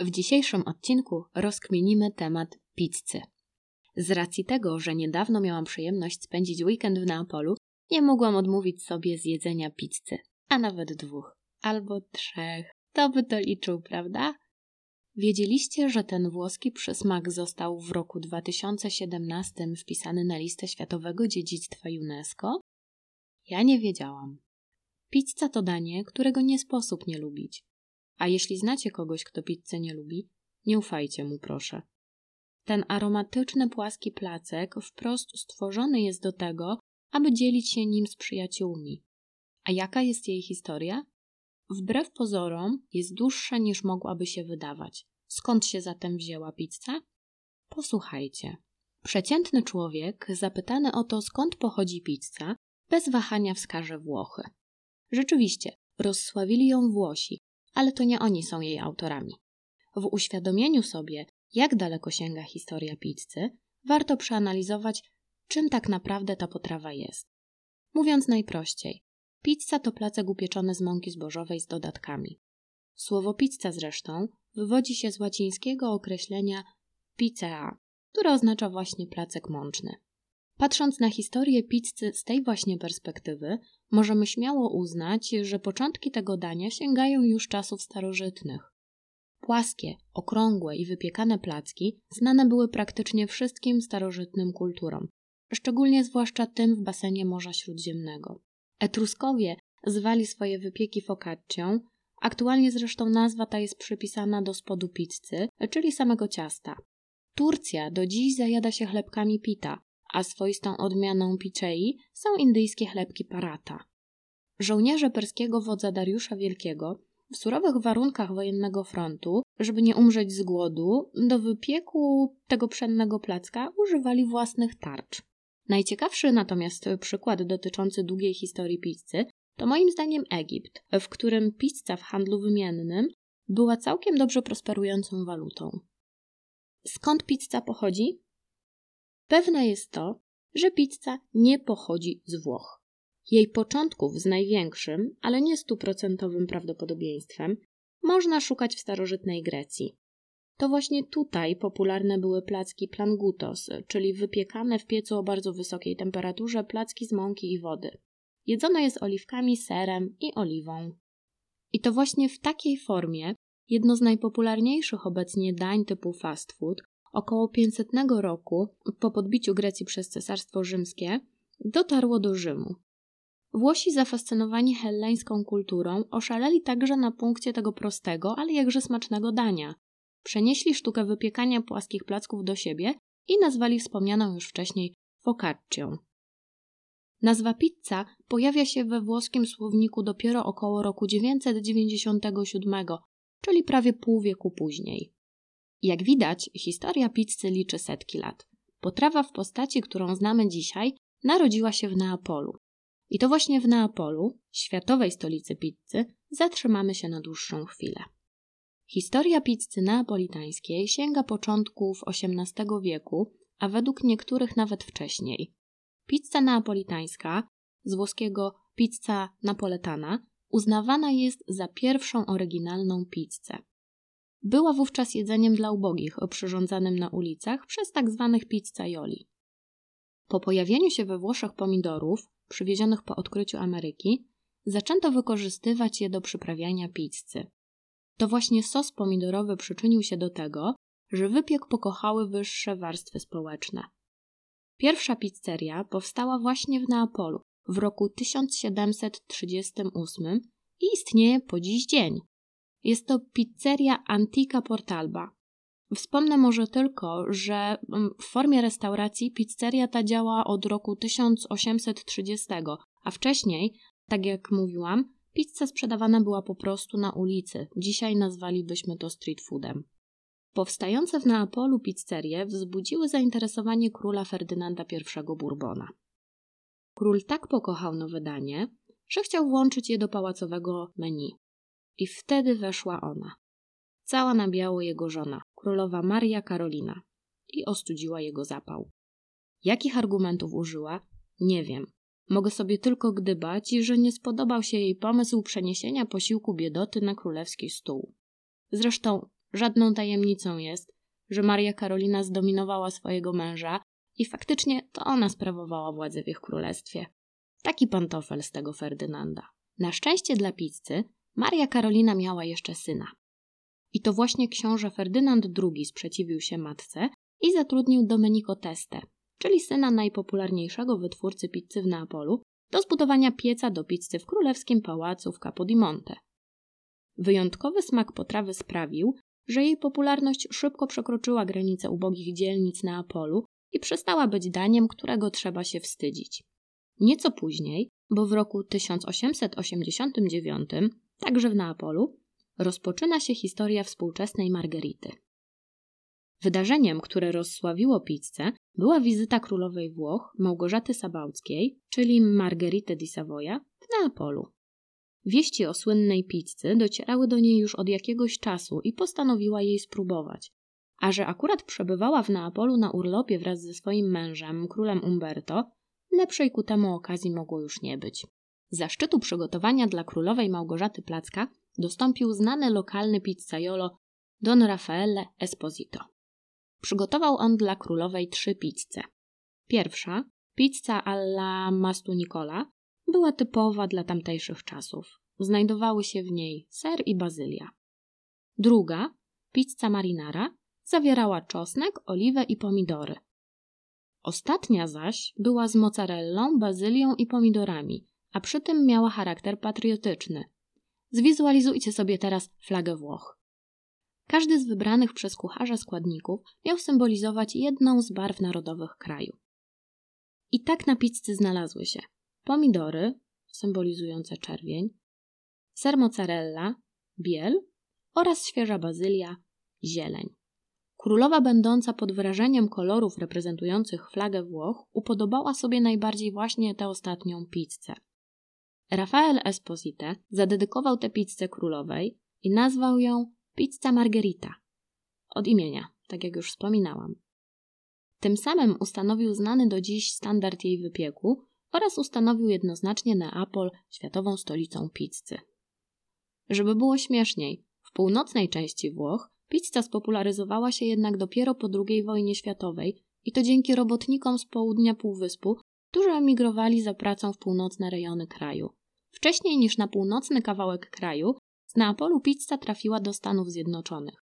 W dzisiejszym odcinku rozkminimy temat pizzy. Z racji tego, że niedawno miałam przyjemność spędzić weekend w Neapolu, nie mogłam odmówić sobie zjedzenia pizzy, a nawet dwóch albo trzech. To by to liczył, prawda? Wiedzieliście, że ten włoski przysmak został w roku 2017 wpisany na listę Światowego Dziedzictwa UNESCO? Ja nie wiedziałam. Pizza to danie, którego nie sposób nie lubić. A jeśli znacie kogoś, kto pizzę nie lubi, nie ufajcie mu, proszę. Ten aromatyczny, płaski placek wprost stworzony jest do tego, aby dzielić się nim z przyjaciółmi. A jaka jest jej historia? Wbrew pozorom jest dłuższa niż mogłaby się wydawać. Skąd się zatem wzięła pizza? Posłuchajcie. Przeciętny człowiek, zapytany o to, skąd pochodzi pizza, bez wahania wskaże Włochy. Rzeczywiście, rozsławili ją Włosi, ale to nie oni są jej autorami. W uświadomieniu sobie, jak daleko sięga historia pizzy, warto przeanalizować, czym tak naprawdę ta potrawa jest. Mówiąc najprościej, pizza to placek upieczony z mąki zbożowej z dodatkami. Słowo pizza zresztą wywodzi się z łacińskiego określenia pizzea, które oznacza właśnie placek mączny. Patrząc na historię pizzy z tej właśnie perspektywy, możemy śmiało uznać, że początki tego dania sięgają już czasów starożytnych. Płaskie, okrągłe i wypiekane placki znane były praktycznie wszystkim starożytnym kulturom, szczególnie zwłaszcza tym w basenie Morza Śródziemnego. Etruskowie zwali swoje wypieki focaccią, aktualnie zresztą nazwa ta jest przypisana do spodu pizzy, czyli samego ciasta. Turcja do dziś zajada się chlebkami pita, a swoistą odmianą piczei są indyjskie chlebki parata. Żołnierze perskiego wodza Dariusza Wielkiego w surowych warunkach wojennego frontu, żeby nie umrzeć z głodu, do wypieku tego pszennego placka używali własnych tarcz. Najciekawszy natomiast przykład dotyczący długiej historii pizzy to moim zdaniem Egipt, w którym pizza w handlu wymiennym była całkiem dobrze prosperującą walutą. Skąd pizza pochodzi? Pewne jest to, że pizza nie pochodzi z Włoch. Jej początków z największym, ale nie stuprocentowym prawdopodobieństwem można szukać w starożytnej Grecji. To właśnie tutaj popularne były placki plangutos, czyli wypiekane w piecu o bardzo wysokiej temperaturze placki z mąki i wody. Jedzone jest oliwkami, serem i oliwą. I to właśnie w takiej formie jedno z najpopularniejszych obecnie dań typu fast food około 500 roku po podbiciu Grecji przez Cesarstwo Rzymskie dotarło do Rzymu. Włosi zafascynowani helleńską kulturą oszaleli także na punkcie tego prostego, ale jakże smacznego dania. Przenieśli sztukę wypiekania płaskich placków do siebie i nazwali wspomnianą już wcześniej focaccią. Nazwa pizza pojawia się we włoskim słowniku dopiero około roku 997, czyli prawie pół wieku później. Jak widać, historia pizzy liczy setki lat. Potrawa w postaci, którą znamy dzisiaj, narodziła się w Neapolu. I to właśnie w Neapolu, światowej stolicy pizzy, zatrzymamy się na dłuższą chwilę. Historia pizzy neapolitańskiej sięga początków XVIII wieku, a według niektórych nawet wcześniej. Pizza neapolitańska, z włoskiego pizza napoletana, uznawana jest za pierwszą oryginalną pizzę. Była wówczas jedzeniem dla ubogich, przyrządzanym na ulicach przez tak zwanych pizzaioli. Po pojawieniu się we Włoszech pomidorów, przywiezionych po odkryciu Ameryki, zaczęto wykorzystywać je do przyprawiania pizzy. To właśnie sos pomidorowy przyczynił się do tego, że wypiek pokochały wyższe warstwy społeczne. Pierwsza pizzeria powstała właśnie w Neapolu w roku 1738 i istnieje po dziś dzień. Jest to pizzeria Antica Portalba. Wspomnę może tylko, że mm, w formie restauracji pizzeria ta działa od roku 1830, a wcześniej, tak jak mówiłam, pizza sprzedawana była po prostu na ulicy. Dzisiaj nazwalibyśmy to street foodem. Powstające w Neapolu pizzerie wzbudziły zainteresowanie króla Ferdynanda I Bourbona. Król tak pokochał nowe danie, że chciał włączyć je do pałacowego menu. I wtedy weszła ona. Cała na biało jego żona, królowa Maria Karolina, i ostudziła jego zapał. Jakich argumentów użyła? Nie wiem. Mogę sobie tylko gdybać, że nie spodobał się jej pomysł przeniesienia posiłku biedoty na królewski stół. Zresztą żadną tajemnicą jest, że Maria Karolina zdominowała swojego męża i faktycznie to ona sprawowała władzę w ich królestwie. Taki pantofel z tego Ferdynanda. Na szczęście dla pizzy, Maria Karolina miała jeszcze syna. I to właśnie książę Ferdynand II sprzeciwił się matce i zatrudnił Domenico Teste, czyli syna najpopularniejszego wytwórcy pizzy w Neapolu, do zbudowania pieca do pizzy w królewskim pałacu w Capodimonte. Wyjątkowy smak potrawy sprawił, że jej popularność szybko przekroczyła granice ubogich dzielnic Neapolu i przestała być daniem, którego trzeba się wstydzić. Nieco później, bo w roku 1889, także w Neapolu, rozpoczyna się historia współczesnej Margerity. Wydarzeniem, które rozsławiło pizzę, była wizyta królowej Włoch Małgorzaty Sabałckiej, czyli Margherity di Savoia, w Neapolu. Wieści o słynnej pizzy docierały do niej już od jakiegoś czasu i postanowiła jej spróbować. A że akurat przebywała w Neapolu na urlopie wraz ze swoim mężem, królem Umberto, lepszej ku temu okazji mogło już nie być. Zaszczytu przygotowania dla królowej Małgorzaty Placka dostąpił znany lokalny pizzaiolo Don Raffaele Esposito. Przygotował on dla królowej trzy pizze. Pierwsza, pizza alla Mastu Nicola, była typowa dla tamtejszych czasów. Znajdowały się w niej ser i bazylia. Druga, pizza marinara, zawierała czosnek, oliwę i pomidory. Ostatnia zaś była z mozzarellą, bazylią i pomidorami, a przy tym miała charakter patriotyczny. Zwizualizujcie sobie teraz flagę Włoch. Każdy z wybranych przez kucharza składników miał symbolizować jedną z barw narodowych kraju. I tak na pizzy znalazły się pomidory symbolizujące czerwień, ser mozzarella, biel oraz świeża bazylia, zieleń. Królowa, będąca pod wrażeniem kolorów reprezentujących flagę Włoch, upodobała sobie najbardziej właśnie tę ostatnią pizzę. Rafael Esposite zadedykował tę pizzę królowej i nazwał ją pizza margherita. Od imienia, tak jak już wspominałam. Tym samym ustanowił znany do dziś standard jej wypieku oraz ustanowił jednoznacznie Neapol światową stolicą pizzy. Żeby było śmieszniej, w północnej części Włoch pizza spopularyzowała się jednak dopiero po II wojnie światowej i to dzięki robotnikom z południa Półwyspu, którzy emigrowali za pracą w północne rejony kraju. Wcześniej niż na północny kawałek kraju, z Neapolu pizza trafiła do Stanów Zjednoczonych.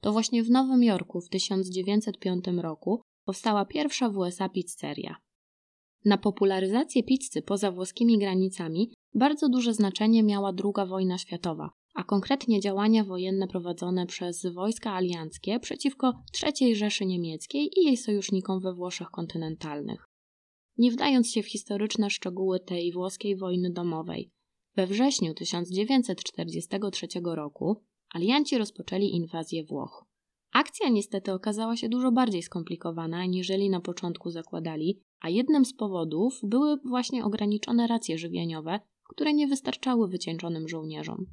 To właśnie w Nowym Jorku w 1905 roku powstała pierwsza w USA pizzeria. Na popularyzację pizzy poza włoskimi granicami bardzo duże znaczenie miała II wojna światowa, a konkretnie działania wojenne prowadzone przez wojska alianckie przeciwko III Rzeszy Niemieckiej i jej sojusznikom we Włoszech kontynentalnych. Nie wdając się w historyczne szczegóły tej włoskiej wojny domowej, we wrześniu 1943 roku alianci rozpoczęli inwazję Włoch. Akcja niestety okazała się dużo bardziej skomplikowana, aniżeli na początku zakładali, a jednym z powodów były właśnie ograniczone racje żywieniowe, które nie wystarczały wycieńczonym żołnierzom.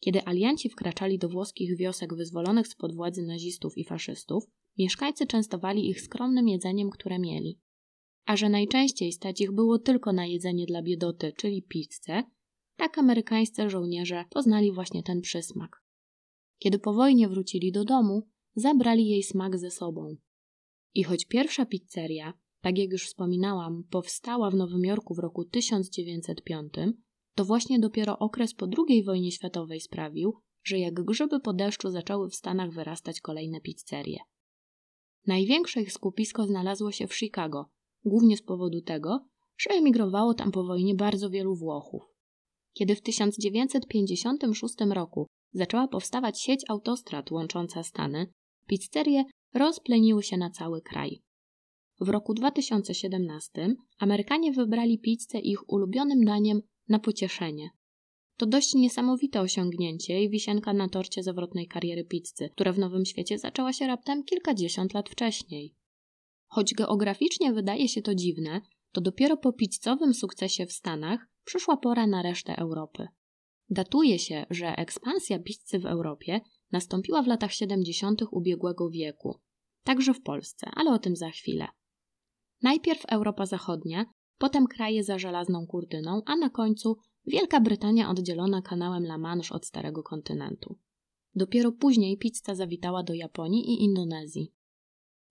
Kiedy alianci wkraczali do włoskich wiosek wyzwolonych spod władzy nazistów i faszystów, mieszkańcy częstowali ich skromnym jedzeniem, które mieli. A że najczęściej stać ich było tylko na jedzenie dla biedoty, czyli pizzę, tak amerykańscy żołnierze poznali właśnie ten przysmak. Kiedy po wojnie wrócili do domu, zabrali jej smak ze sobą. I choć pierwsza pizzeria, tak jak już wspominałam, powstała w Nowym Jorku w roku 1905, to właśnie dopiero okres po II wojnie światowej sprawił, że jak grzyby po deszczu zaczęły w Stanach wyrastać kolejne pizzerie. Największe ich skupisko znalazło się w Chicago, głównie z powodu tego, że emigrowało tam po wojnie bardzo wielu Włochów. Kiedy w 1956 roku zaczęła powstawać sieć autostrad łącząca Stany, pizzerie rozpleniły się na cały kraj. W roku 2017 Amerykanie wybrali pizzę ich ulubionym daniem na pocieszenie. To dość niesamowite osiągnięcie i wisienka na torcie zawrotnej kariery pizzy, która w Nowym Świecie zaczęła się raptem kilkadziesiąt lat wcześniej. Choć geograficznie wydaje się to dziwne, to dopiero po pizzowym sukcesie w Stanach przyszła pora na resztę Europy. Datuje się, że ekspansja pizzy w Europie nastąpiła w latach 70. ubiegłego wieku, także w Polsce, ale o tym za chwilę. Najpierw Europa Zachodnia, potem kraje za żelazną kurtyną, a na końcu Wielka Brytania oddzielona kanałem La Manche od Starego Kontynentu. Dopiero później pizza zawitała do Japonii i Indonezji.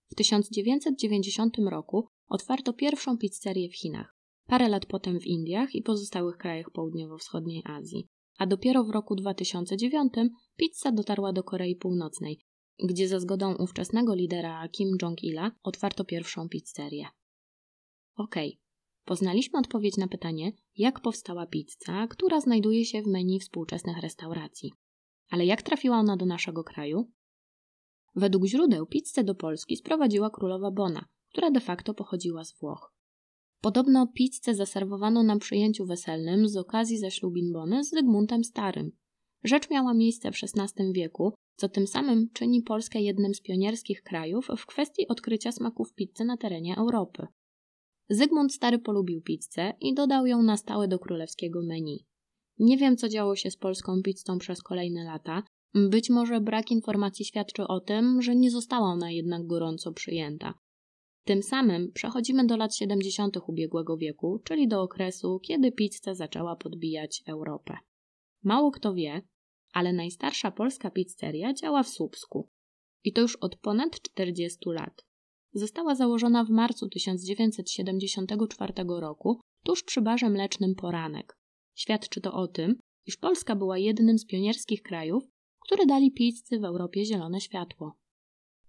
W 1990 roku otwarto pierwszą pizzerię w Chinach, parę lat potem w Indiach i pozostałych krajach południowo-wschodniej Azji, a dopiero w roku 2009 pizza dotarła do Korei Północnej, gdzie za zgodą ówczesnego lidera Kim Jong-ila otwarto pierwszą pizzerię. Okej, okay. poznaliśmy odpowiedź na pytanie, jak powstała pizza, która znajduje się w menu współczesnych restauracji. Ale jak trafiła ona do naszego kraju? Według źródeł pizzę do Polski sprowadziła królowa Bona, która de facto pochodziła z Włoch. Podobno pizzę zaserwowano na przyjęciu weselnym z okazji zaślubin Bony z Zygmuntem Starym. Rzecz miała miejsce w XVI wieku, co tym samym czyni Polskę jednym z pionierskich krajów w kwestii odkrycia smaków pizzy na terenie Europy. Zygmunt Stary polubił pizzę i dodał ją na stałe do królewskiego menu. Nie wiem, co działo się z polską pizzą przez kolejne lata. Być może brak informacji świadczy o tym, że nie została ona jednak gorąco przyjęta. Tym samym przechodzimy do lat 70. ubiegłego wieku, czyli do okresu, kiedy pizza zaczęła podbijać Europę. Mało kto wie, ale najstarsza polska pizzeria działa w Słupsku. I to już od ponad 40 lat. Została założona w marcu 1974 roku, tuż przy barze mlecznym Poranek. Świadczy to o tym, iż Polska była jednym z pionierskich krajów, które dali pizzy w Europie zielone światło.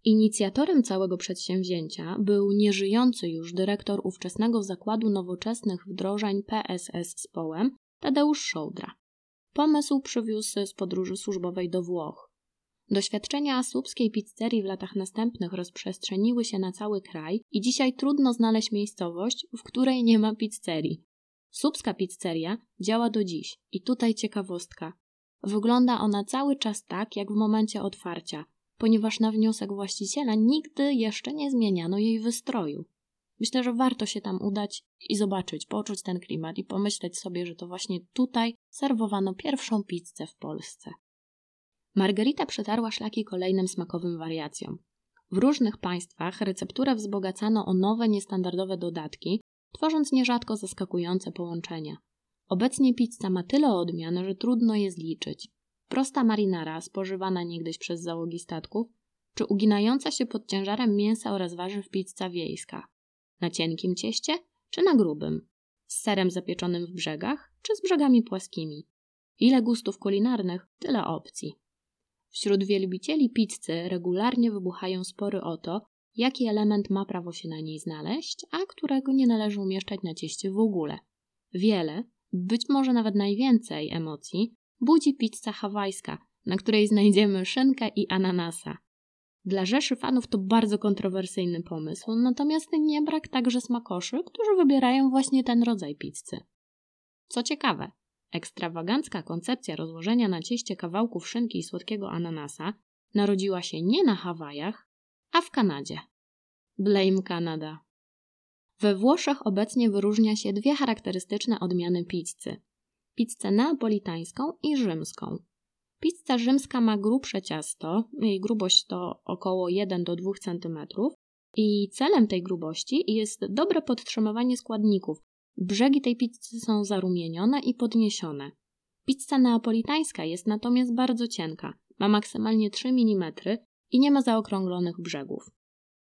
Inicjatorem całego przedsięwzięcia był nieżyjący już dyrektor ówczesnego Zakładu Nowoczesnych Wdrożeń PSS z Połem, Tadeusz Szołdra. Pomysł przywiózł z podróży służbowej do Włoch. Doświadczenia słupskiej pizzerii w latach następnych rozprzestrzeniły się na cały kraj i dzisiaj trudno znaleźć miejscowość, w której nie ma pizzerii. Słupska pizzeria działa do dziś i tutaj ciekawostka. Wygląda ona cały czas tak, jak w momencie otwarcia – ponieważ na wniosek właściciela nigdy jeszcze nie zmieniano jej wystroju. Myślę, że warto się tam udać i zobaczyć, poczuć ten klimat i pomyśleć sobie, że to właśnie tutaj serwowano pierwszą pizzę w Polsce. Margarita przetarła szlaki kolejnym smakowym wariacjom. W różnych państwach recepturę wzbogacano o nowe, niestandardowe dodatki, tworząc nierzadko zaskakujące połączenia. Obecnie pizza ma tyle odmian, że trudno je zliczyć prosta marinara spożywana niegdyś przez załogi statków, czy uginająca się pod ciężarem mięsa oraz warzyw pizza wiejska. Na cienkim cieście, czy na grubym? Z serem zapieczonym w brzegach, czy z brzegami płaskimi? Ile gustów kulinarnych, tyle opcji. Wśród wielbicieli pizzy regularnie wybuchają spory o to, jaki element ma prawo się na niej znaleźć, a którego nie należy umieszczać na cieście w ogóle. Wiele, być może nawet najwięcej emocji budzi pizza hawajska, na której znajdziemy szynkę i ananasa. Dla rzeszy fanów to bardzo kontrowersyjny pomysł, natomiast nie brak także smakoszy, którzy wybierają właśnie ten rodzaj pizzy. Co ciekawe, ekstrawagancka koncepcja rozłożenia na cieście kawałków szynki i słodkiego ananasa narodziła się nie na Hawajach, a w Kanadzie. Blame Canada. We Włoszech obecnie wyróżnia się dwie charakterystyczne odmiany pizzy pizzę neapolitańską i rzymską. Pizza rzymska ma grubsze ciasto, jej grubość to około 1 do 2 cm i celem tej grubości jest dobre podtrzymywanie składników. Brzegi tej pizzy są zarumienione i podniesione. Pizza neapolitańska jest natomiast bardzo cienka, ma maksymalnie 3 mm i nie ma zaokrąglonych brzegów.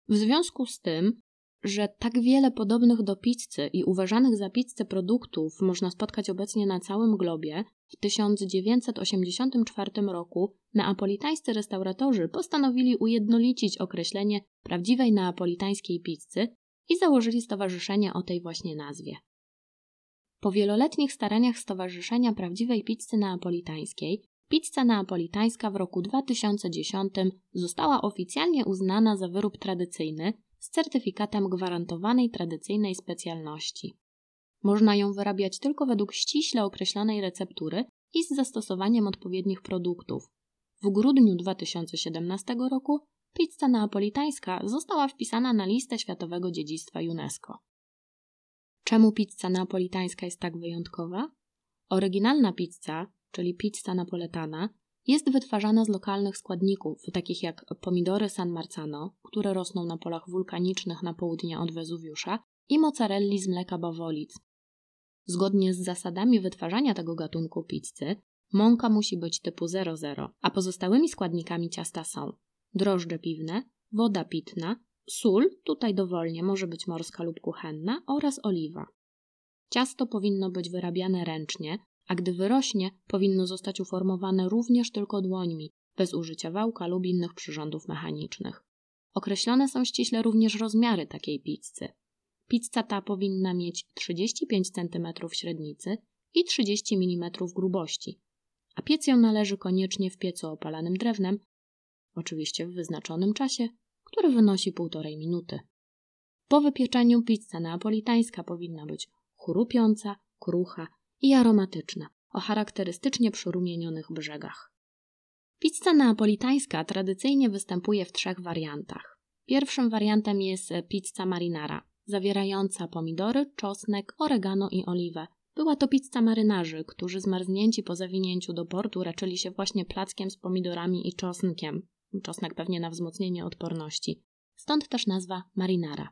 W związku z tym że tak wiele podobnych do pizzy i uważanych za pizzę produktów można spotkać obecnie na całym globie, w 1984 roku neapolitańscy restauratorzy postanowili ujednolicić określenie prawdziwej neapolitańskiej pizzy i założyli stowarzyszenie o tej właśnie nazwie. Po wieloletnich staraniach Stowarzyszenia Prawdziwej Pizzy Neapolitańskiej, pizza neapolitańska w roku 2010 została oficjalnie uznana za wyrób tradycyjny z certyfikatem gwarantowanej tradycyjnej specjalności. Można ją wyrabiać tylko według ściśle określonej receptury i z zastosowaniem odpowiednich produktów. W grudniu 2017 roku pizza neapolitańska została wpisana na listę Światowego Dziedzictwa UNESCO. Czemu pizza neapolitańska jest tak wyjątkowa? Oryginalna pizza, czyli pizza napoletana, jest wytwarzana z lokalnych składników, takich jak pomidory San Marzano, które rosną na polach wulkanicznych na południe od Wezuwiusza, i mozzarelli z mleka bawolic. Zgodnie z zasadami wytwarzania tego gatunku pizzy, Mąka musi być typu 00, a pozostałymi składnikami ciasta są drożdże piwne, woda pitna, sól, tutaj dowolnie może być morska lub kuchenna oraz oliwa. Ciasto powinno być wyrabiane ręcznie, a gdy wyrośnie, powinno zostać uformowane również tylko dłońmi, bez użycia wałka lub innych przyrządów mechanicznych. Określone są ściśle również rozmiary takiej pizzy. Pizza ta powinna mieć 35 cm średnicy i 30 mm grubości, a piec ją należy koniecznie w piecu opalanym drewnem, oczywiście w wyznaczonym czasie, który wynosi półtorej minuty. Po wypieczeniu pizza neapolitańska powinna być chrupiąca, krucha i aromatyczna, o charakterystycznie przyrumienionych brzegach. Pizza neapolitańska tradycyjnie występuje w trzech wariantach. Pierwszym wariantem jest pizza marinara, zawierająca pomidory, czosnek, oregano i oliwę. Była to pizza marynarzy, którzy zmarznięci po zawinięciu do portu raczyli się właśnie plackiem z pomidorami i czosnkiem. Czosnek pewnie na wzmocnienie odporności. Stąd też nazwa marinara.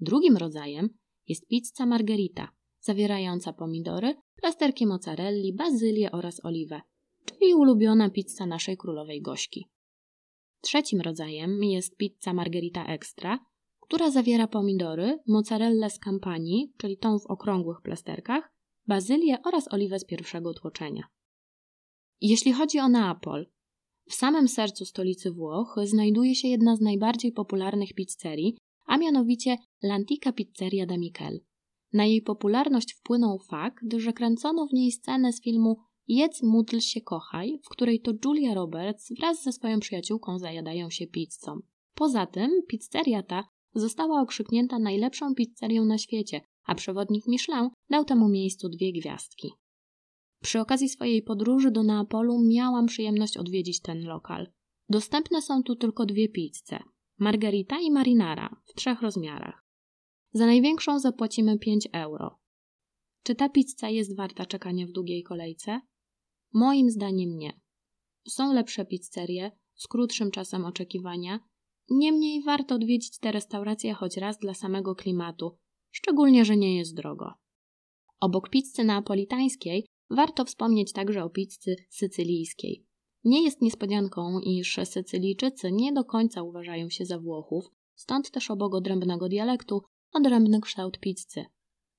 Drugim rodzajem jest pizza margherita, zawierająca pomidory, plasterki mozzarelli, bazylię oraz oliwę, czyli ulubiona pizza naszej królowej Gośki. Trzecim rodzajem jest pizza margherita extra, która zawiera pomidory, mozzarellę z kampanii, czyli tą w okrągłych plasterkach, bazylię oraz oliwę z pierwszego tłoczenia. Jeśli chodzi o Neapol, w samym sercu stolicy Włoch znajduje się jedna z najbardziej popularnych pizzerii, a mianowicie L'Antica Pizzeria da Michel. Na jej popularność wpłynął fakt, że kręcono w niej scenę z filmu Jedz, módl się, kochaj, w której to Julia Roberts wraz ze swoją przyjaciółką zajadają się pizzą. Poza tym pizzeria ta została okrzyknięta najlepszą pizzerią na świecie, a przewodnik Michelin dał temu miejscu dwie gwiazdki. Przy okazji swojej podróży do Neapolu miałam przyjemność odwiedzić ten lokal. Dostępne są tu tylko dwie pizze: margarita i marinara w trzech rozmiarach. Za największą zapłacimy 5 euro. Czy ta pizza jest warta czekania w długiej kolejce? Moim zdaniem nie. Są lepsze pizzerie z krótszym czasem oczekiwania, niemniej warto odwiedzić tę restaurację choć raz dla samego klimatu, szczególnie, że nie jest drogo. Obok pizzy neapolitańskiej warto wspomnieć także o pizzy sycylijskiej. Nie jest niespodzianką, iż Sycylijczycy nie do końca uważają się za Włochów, stąd też obok odrębnego dialektu odrębny kształt pizzy.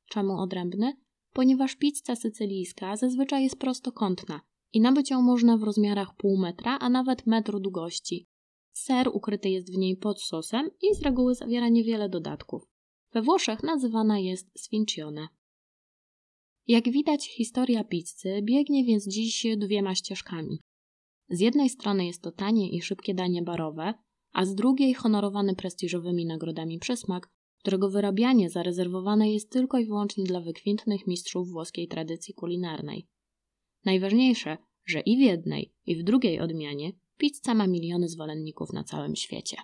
Czemu odrębny? Ponieważ pizza sycylijska zazwyczaj jest prostokątna i nabyć ją można w rozmiarach pół metra, a nawet metru długości. Ser ukryty jest w niej pod sosem i z reguły zawiera niewiele dodatków. We Włoszech nazywana jest sfincione. Jak widać, historia pizzy biegnie więc dziś dwiema ścieżkami. Z jednej strony jest to tanie i szybkie danie barowe, a z drugiej honorowany prestiżowymi nagrodami przysmak, którego wyrabianie zarezerwowane jest tylko i wyłącznie dla wykwintnych mistrzów włoskiej tradycji kulinarnej. Najważniejsze, że i w jednej, i w drugiej odmianie pizza ma miliony zwolenników na całym świecie.